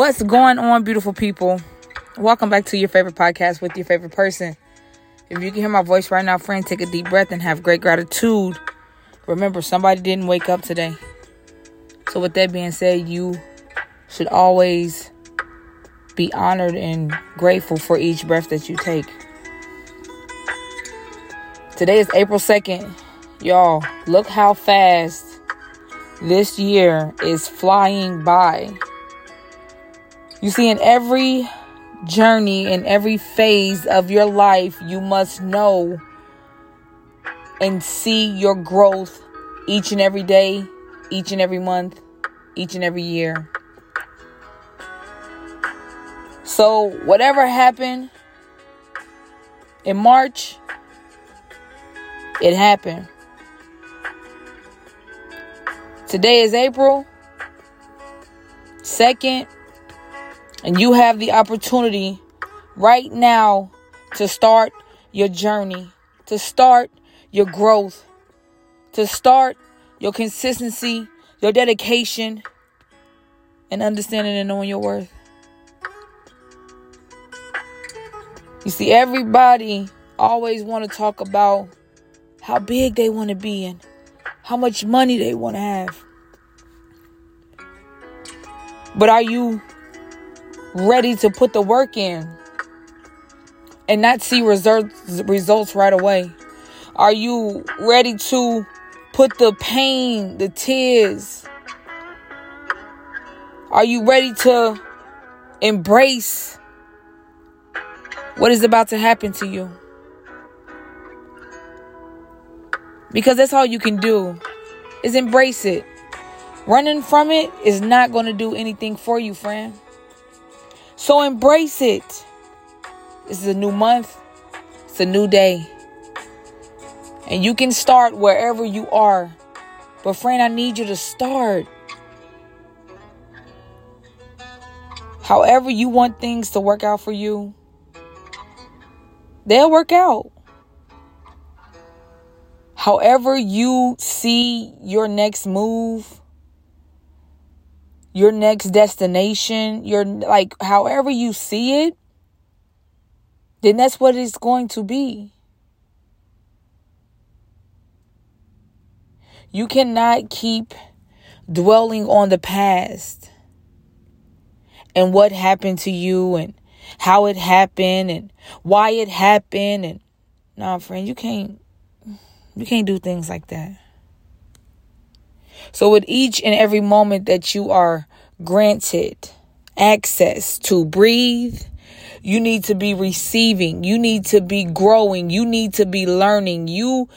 What's going on, beautiful people? Welcome back to your favorite podcast with your favorite person. If you can hear my voice right now, friend, take a deep breath and have great gratitude. Remember, somebody didn't wake up today. So, with that being said, you should always be honored and grateful for each breath that you take. Today is April 2nd. Y'all, look how fast this year is flying by. You see, in every journey, in every phase of your life, you must know and see your growth each and every day, each and every month, each and every year. So, whatever happened in March, it happened. Today is April 2nd. And you have the opportunity right now to start your journey, to start your growth, to start your consistency, your dedication, and understanding and knowing your worth. You see, everybody always want to talk about how big they want to be and how much money they want to have. But are you ready to put the work in and not see results results right away? Are you ready to put the pain, the tears? Are you ready to embrace what is about to happen to you? Because that's all you can do is embrace it. Running from it is not going to do anything for you, friend. So embrace it. This is a new month, it's a new day. And you can start wherever you are. But, friend, I need you to start. However, you want things to work out for you, they'll work out. However, you see your next move, your next destination, your like however you see it, then that's what it's going to be. You cannot keep dwelling on the past and what happened to you and how it happened and why it happened and nah friend you can't you can't do things like that so, with each and every moment that you are granted access to breathe, you need to be receiving, you need to be growing, you need to be learning. You,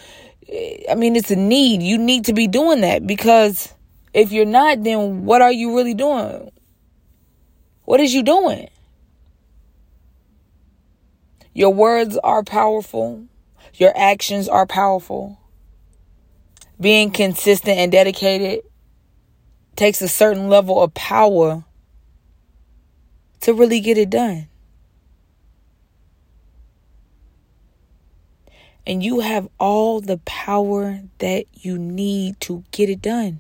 eh, I mean, it's a need. You need to be doing that because if you're not, then what are you really doing? What is you doing? Your words are powerful. Your actions are powerful being consistent and dedicated takes a certain level of power to really get it done. And you have all the power that you need to get it done.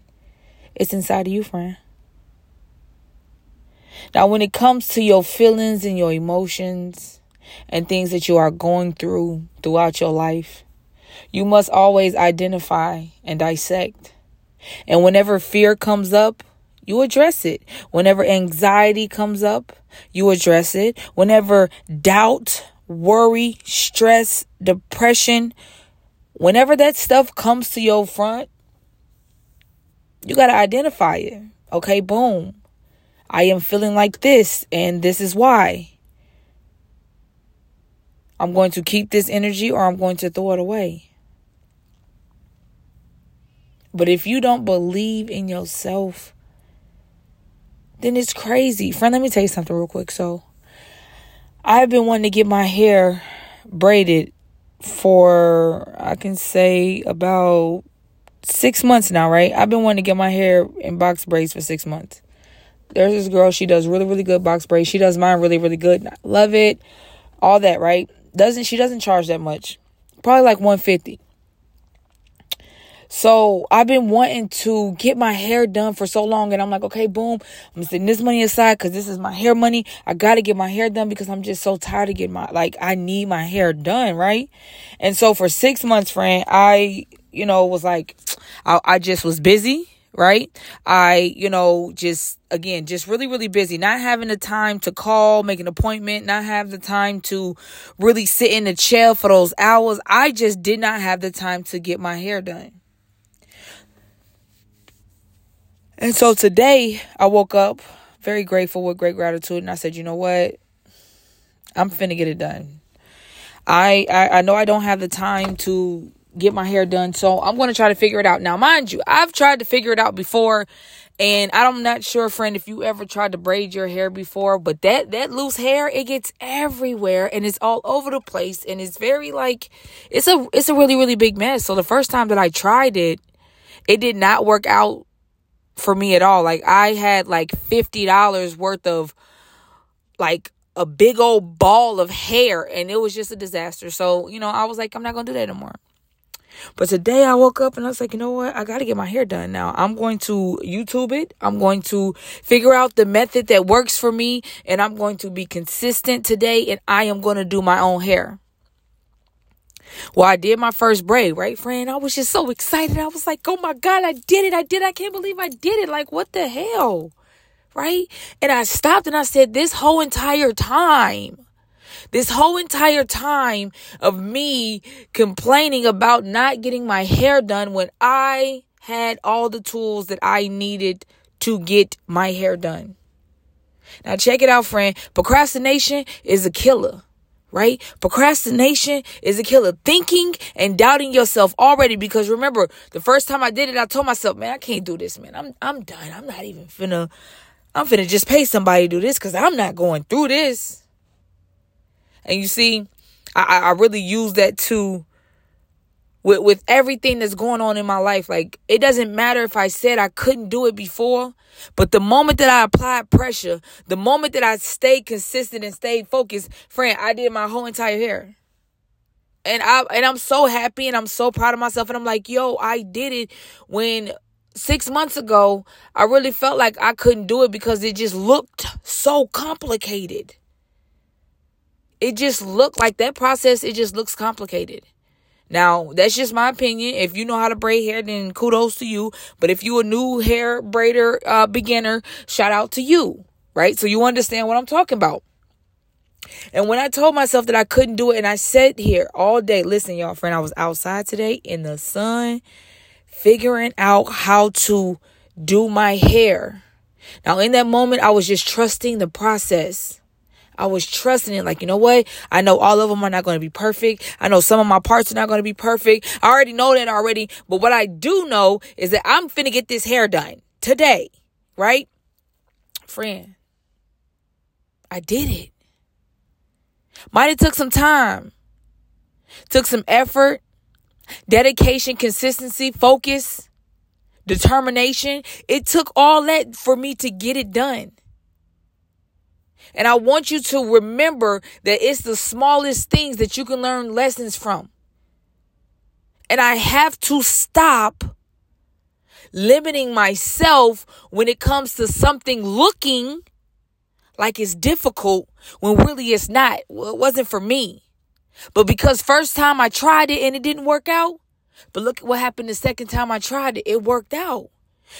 It's inside of you, friend. Now, when it comes to your feelings and your emotions and things that you are going through throughout your life, you must always identify and dissect. And whenever fear comes up, you address it. Whenever anxiety comes up, you address it. Whenever doubt, worry, stress, depression, whenever that stuff comes to your front, you got to identify it. Okay, boom. I am feeling like this, and this is why. I'm going to keep this energy or I'm going to throw it away. But if you don't believe in yourself, then it's crazy. Friend, let me tell you something real quick. So, I've been wanting to get my hair braided for, I can say, about six months now, right? I've been wanting to get my hair in box braids for six months. There's this girl, she does really, really good box braids. She does mine really, really good. love it. All that, right? Doesn't she doesn't charge that much. Probably like 150. So I've been wanting to get my hair done for so long, and I'm like, okay, boom, I'm setting this money aside because this is my hair money. I got to get my hair done because I'm just so tired of getting my like I need my hair done, right? And so for six months, friend, I you know was like, I, I just was busy right? I, you know, just again, just really, really busy, not having the time to call, make an appointment, not have the time to really sit in the chair for those hours. I just did not have the time to get my hair done. And so today I woke up very grateful with great gratitude and I said, you know what? I'm finna get it done. I, I, I know I don't have the time to get my hair done. So I'm going to try to figure it out. Now, mind you, I've tried to figure it out before and I'm not sure, friend, if you ever tried to braid your hair before, but that that loose hair, it gets everywhere and it's all over the place and it's very like it's a it's a really really big mess. So the first time that I tried it, it did not work out for me at all. Like I had like $50 worth of like a big old ball of hair and it was just a disaster. So, you know, I was like I'm not going to do that anymore. But today I woke up and I was like, you know what? I got to get my hair done now. I'm going to YouTube it. I'm going to figure out the method that works for me and I'm going to be consistent today and I am going to do my own hair. Well, I did my first braid, right, friend? I was just so excited. I was like, oh my God, I did it. I did. I can't believe I did it. Like, what the hell? Right? And I stopped and I said, this whole entire time, this whole entire time of me complaining about not getting my hair done when I had all the tools that I needed to get my hair done. Now, check it out, friend. Procrastination is a killer right? Procrastination is a killer. Thinking and doubting yourself already because remember, the first time I did it, I told myself, man, I can't do this, man. I'm I'm done. I'm not even finna I'm finna just pay somebody to do this cuz I'm not going through this. And you see, I, I really use that too with with everything that's going on in my life. Like it doesn't matter if I said I couldn't do it before, but the moment that I applied pressure, the moment that I stayed consistent and stayed focused, friend, I did my whole entire hair. And I and I'm so happy and I'm so proud of myself. And I'm like, yo, I did it when six months ago I really felt like I couldn't do it because it just looked so complicated it just looked like that process, it just looks complicated. Now, that's just my opinion. If you know how to braid hair, then kudos to you. But if you a new hair braider uh, beginner, shout out to you, right? So you understand what I'm talking about. And when I told myself that I couldn't do it, and I sat here all day, listen, y'all, friend, I was outside today in the sun, figuring out how to do my hair. Now, in that moment, I was just trusting the process. I was trusting it. Like, you know what? I know all of them are not going to be perfect. I know some of my parts are not going to be perfect. I already know that already. But what I do know is that I'm finna get this hair done today, right? Friend, I did it. Might have took some time, took some effort, dedication, consistency, focus, determination. It took all that for me to get it done. And I want you to remember that it's the smallest things that you can learn lessons from. And I have to stop limiting myself when it comes to something looking like it's difficult when really it's not. Well, it wasn't for me. But because first time I tried it and it didn't work out, but look at what happened the second time I tried it, it worked out.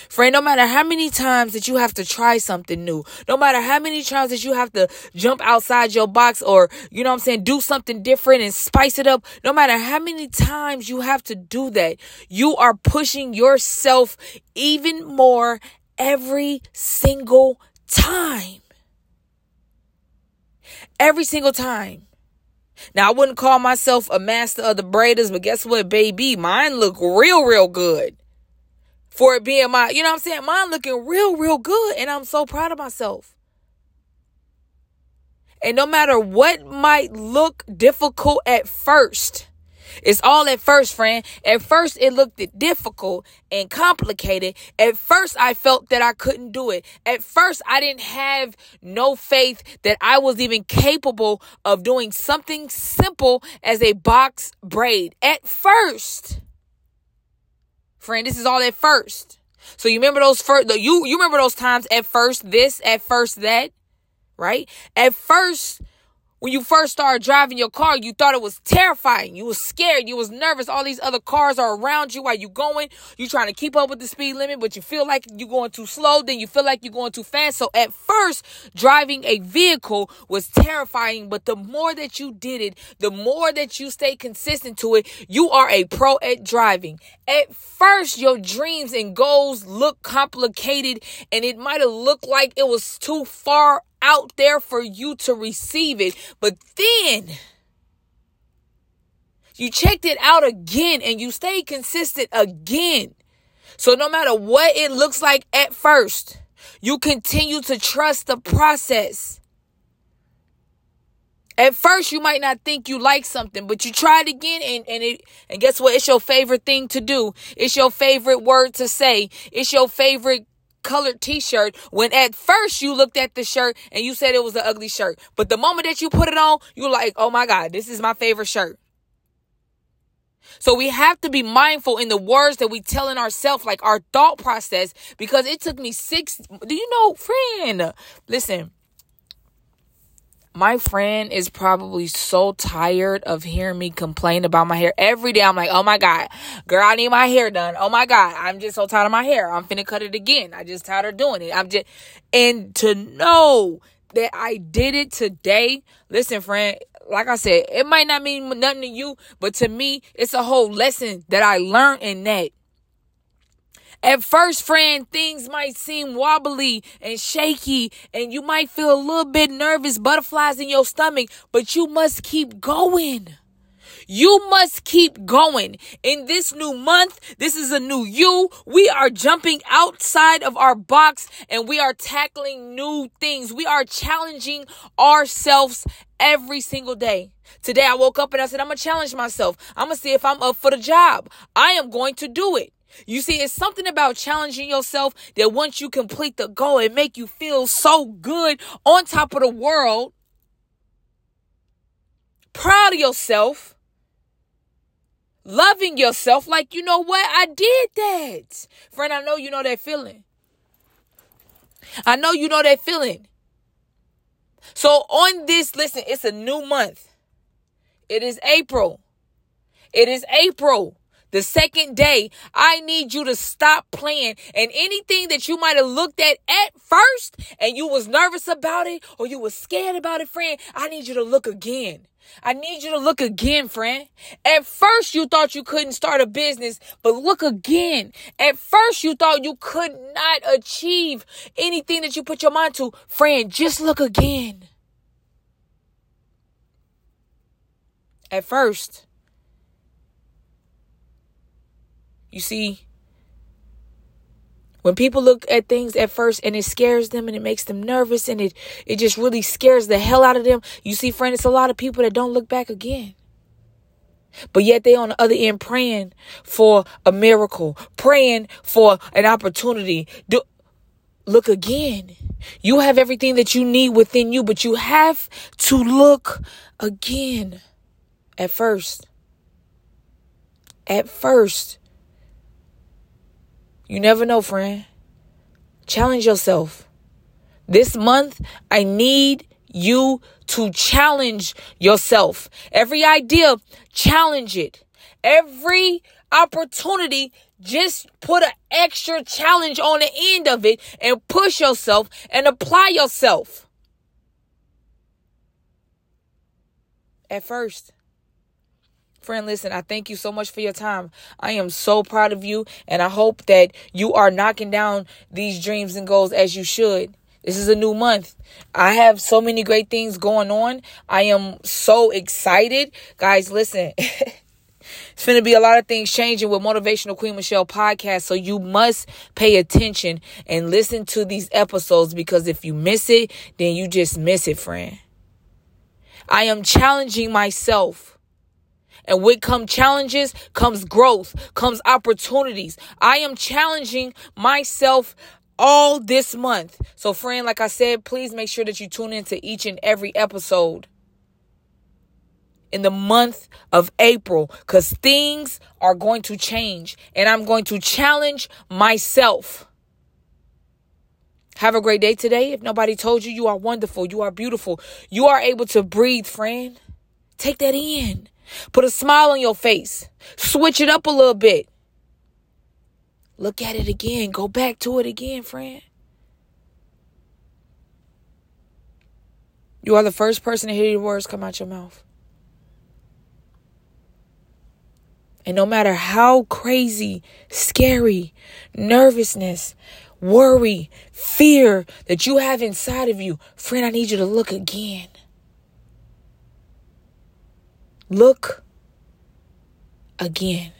Friend, no matter how many times that you have to try something new, no matter how many times that you have to jump outside your box or, you know what I'm saying, do something different and spice it up, no matter how many times you have to do that, you are pushing yourself even more every single time. Every single time. Now, I wouldn't call myself a master of the braiders, but guess what, baby? Mine look real, real good for it being my, you know what I'm saying? Mine looking real, real good. And I'm so proud of myself. And no matter what might look difficult at first, it's all at first, friend. At first, it looked difficult and complicated. At first, I felt that I couldn't do it. At first, I didn't have no faith that I was even capable of doing something simple as a box braid. At first. Friend, this is all at first. So you remember those first you you remember those times at first this, at first that, right? At first when you first started driving your car, you thought it was terrifying. You was scared. You was nervous. All these other cars are around you while you going. You trying to keep up with the speed limit, but you feel like you're going too slow. Then you feel like you're going too fast. So at first, driving a vehicle was terrifying. But the more that you did it, the more that you stay consistent to it, you are a pro at driving. At first, your dreams and goals look complicated and it might have looked like it was too far out there for you to receive it. But then you checked it out again and you stayed consistent again. So no matter what it looks like at first, you continue to trust the process. At first, you might not think you like something, but you try it again, and, and it and guess what? It's your favorite thing to do. It's your favorite word to say. It's your favorite colored t-shirt when at first you looked at the shirt and you said it was an ugly shirt. But the moment that you put it on, you're like, oh my God, this is my favorite shirt. So we have to be mindful in the words that we tell in ourselves, like our thought process, because it took me six. Do you know, friend? Listen, my friend is probably so tired of hearing me complain about my hair every day. I'm like, oh my God, girl, I need my hair done. Oh my God, I'm just so tired of my hair. I'm finna cut it again. I just tired of doing it. I'm just, and to know that I did it today, listen, friend, like I said, it might not mean nothing to you, but to me, it's a whole lesson that I learned in that. At first, friend, things might seem wobbly and shaky, and you might feel a little bit nervous, butterflies in your stomach, but you must keep going. You must keep going. In this new month, this is a new you. We are jumping outside of our box and we are tackling new things. We are challenging ourselves every single day. Today I woke up and I said, I'm going to challenge myself. I'm going to see if I'm up for the job. I am going to do it. You see, it's something about challenging yourself that once you complete the goal, it make you feel so good on top of the world, proud of yourself, loving yourself. Like, you know what? I did that. Friend, I know you know that feeling. I know you know that feeling. So on this, listen, it's a new month. It is April. It is April the second day, I need you to stop playing. And anything that you might have looked at at first and you was nervous about it or you was scared about it, friend, I need you to look again. I need you to look again, friend. At first, you thought you couldn't start a business, but look again. At first, you thought you could not achieve anything that you put your mind to. Friend, just look again. At first, You see, when people look at things at first and it scares them and it makes them nervous and it, it just really scares the hell out of them, you see, friend, it's a lot of people that don't look back again. But yet they on the other end praying for a miracle, praying for an opportunity. Do, look again. You have everything that you need within you, but you have to look again at first. At first. You never know, friend. Challenge yourself. This month, I need you to challenge yourself. Every idea, challenge it. Every opportunity, just put an extra challenge on the end of it and push yourself and apply yourself. At first. Friend, listen, I thank you so much for your time. I am so proud of you, and I hope that you are knocking down these dreams and goals as you should. This is a new month. I have so many great things going on. I am so excited. Guys, listen. it's going to be a lot of things changing with Motivational Queen Michelle podcast. So you must pay attention and listen to these episodes because if you miss it, then you just miss it, friend. I am challenging myself and with come challenges comes growth, comes opportunities. I am challenging myself all this month. So, friend, like I said, please make sure that you tune into each and every episode. in the month of April because things are going to change and I'm going to challenge myself. Have a great day today. If nobody told you, you are wonderful. You are beautiful. You are able to breathe, friend. Take that in. Put a smile on your face. Switch it up a little bit. Look at it again. Go back to it again, friend. You are the first person to hear your words come out your mouth. And no matter how crazy, scary, nervousness, worry, fear that you have inside of you, friend, I need you to look again. Look again.